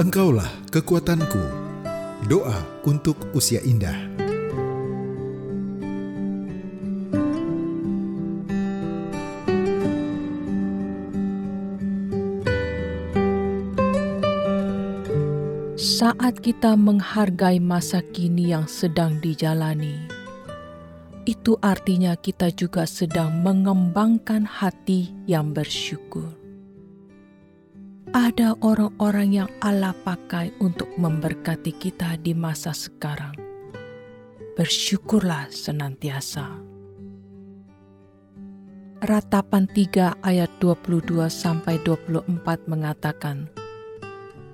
Engkaulah kekuatanku. Doa untuk usia indah. Saat kita menghargai masa kini yang sedang dijalani, itu artinya kita juga sedang mengembangkan hati yang bersyukur. Ada orang-orang yang Allah pakai untuk memberkati kita di masa sekarang. Bersyukurlah senantiasa. Ratapan 3 ayat 22 sampai 24 mengatakan,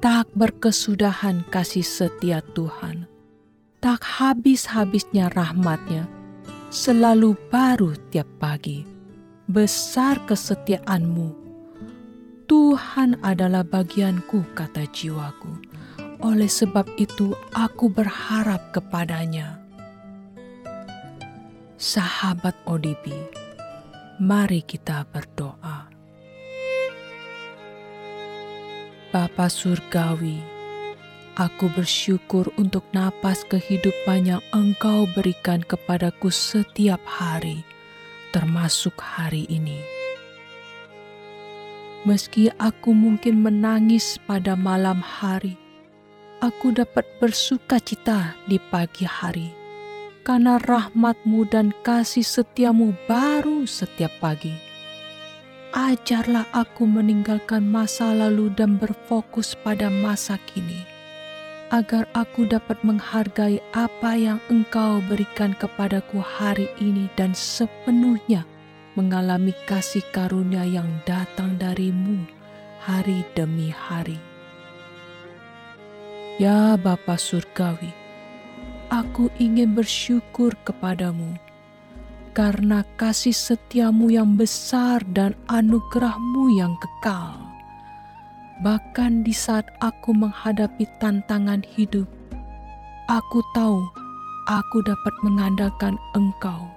Tak berkesudahan kasih setia Tuhan, tak habis-habisnya rahmatnya, selalu baru tiap pagi. Besar kesetiaanmu. Tuhan adalah bagianku, kata jiwaku. Oleh sebab itu aku berharap kepadanya. Sahabat ODB, mari kita berdoa. Bapa Surgawi, aku bersyukur untuk napas kehidupan yang Engkau berikan kepadaku setiap hari, termasuk hari ini. Meski aku mungkin menangis pada malam hari, aku dapat bersuka cita di pagi hari, karena rahmatmu dan kasih setiamu baru setiap pagi. Ajarlah aku meninggalkan masa lalu dan berfokus pada masa kini, agar aku dapat menghargai apa yang Engkau berikan kepadaku hari ini dan sepenuhnya mengalami kasih karunia yang datang darimu hari demi hari. Ya Bapa Surgawi, aku ingin bersyukur kepadamu karena kasih setiamu yang besar dan anugerahmu yang kekal. Bahkan di saat aku menghadapi tantangan hidup, aku tahu aku dapat mengandalkan Engkau,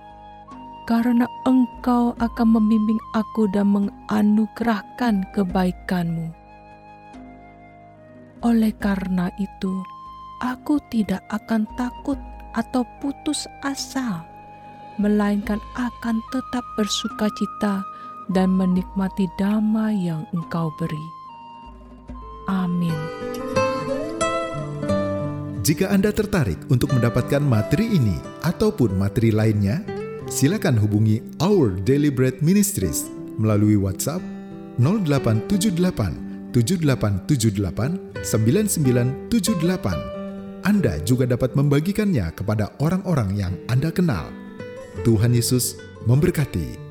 karena Engkau akan membimbing aku dan menganugerahkan kebaikanmu. Oleh karena itu, aku tidak akan takut atau putus asa melainkan akan tetap bersuka cita dan menikmati damai yang Engkau beri. Amin. Jika Anda tertarik untuk mendapatkan materi ini ataupun materi lainnya, silakan hubungi Our Daily Bread Ministries melalui WhatsApp 0878 7878 9978. Anda juga dapat membagikannya kepada orang-orang yang Anda kenal. Tuhan Yesus memberkati.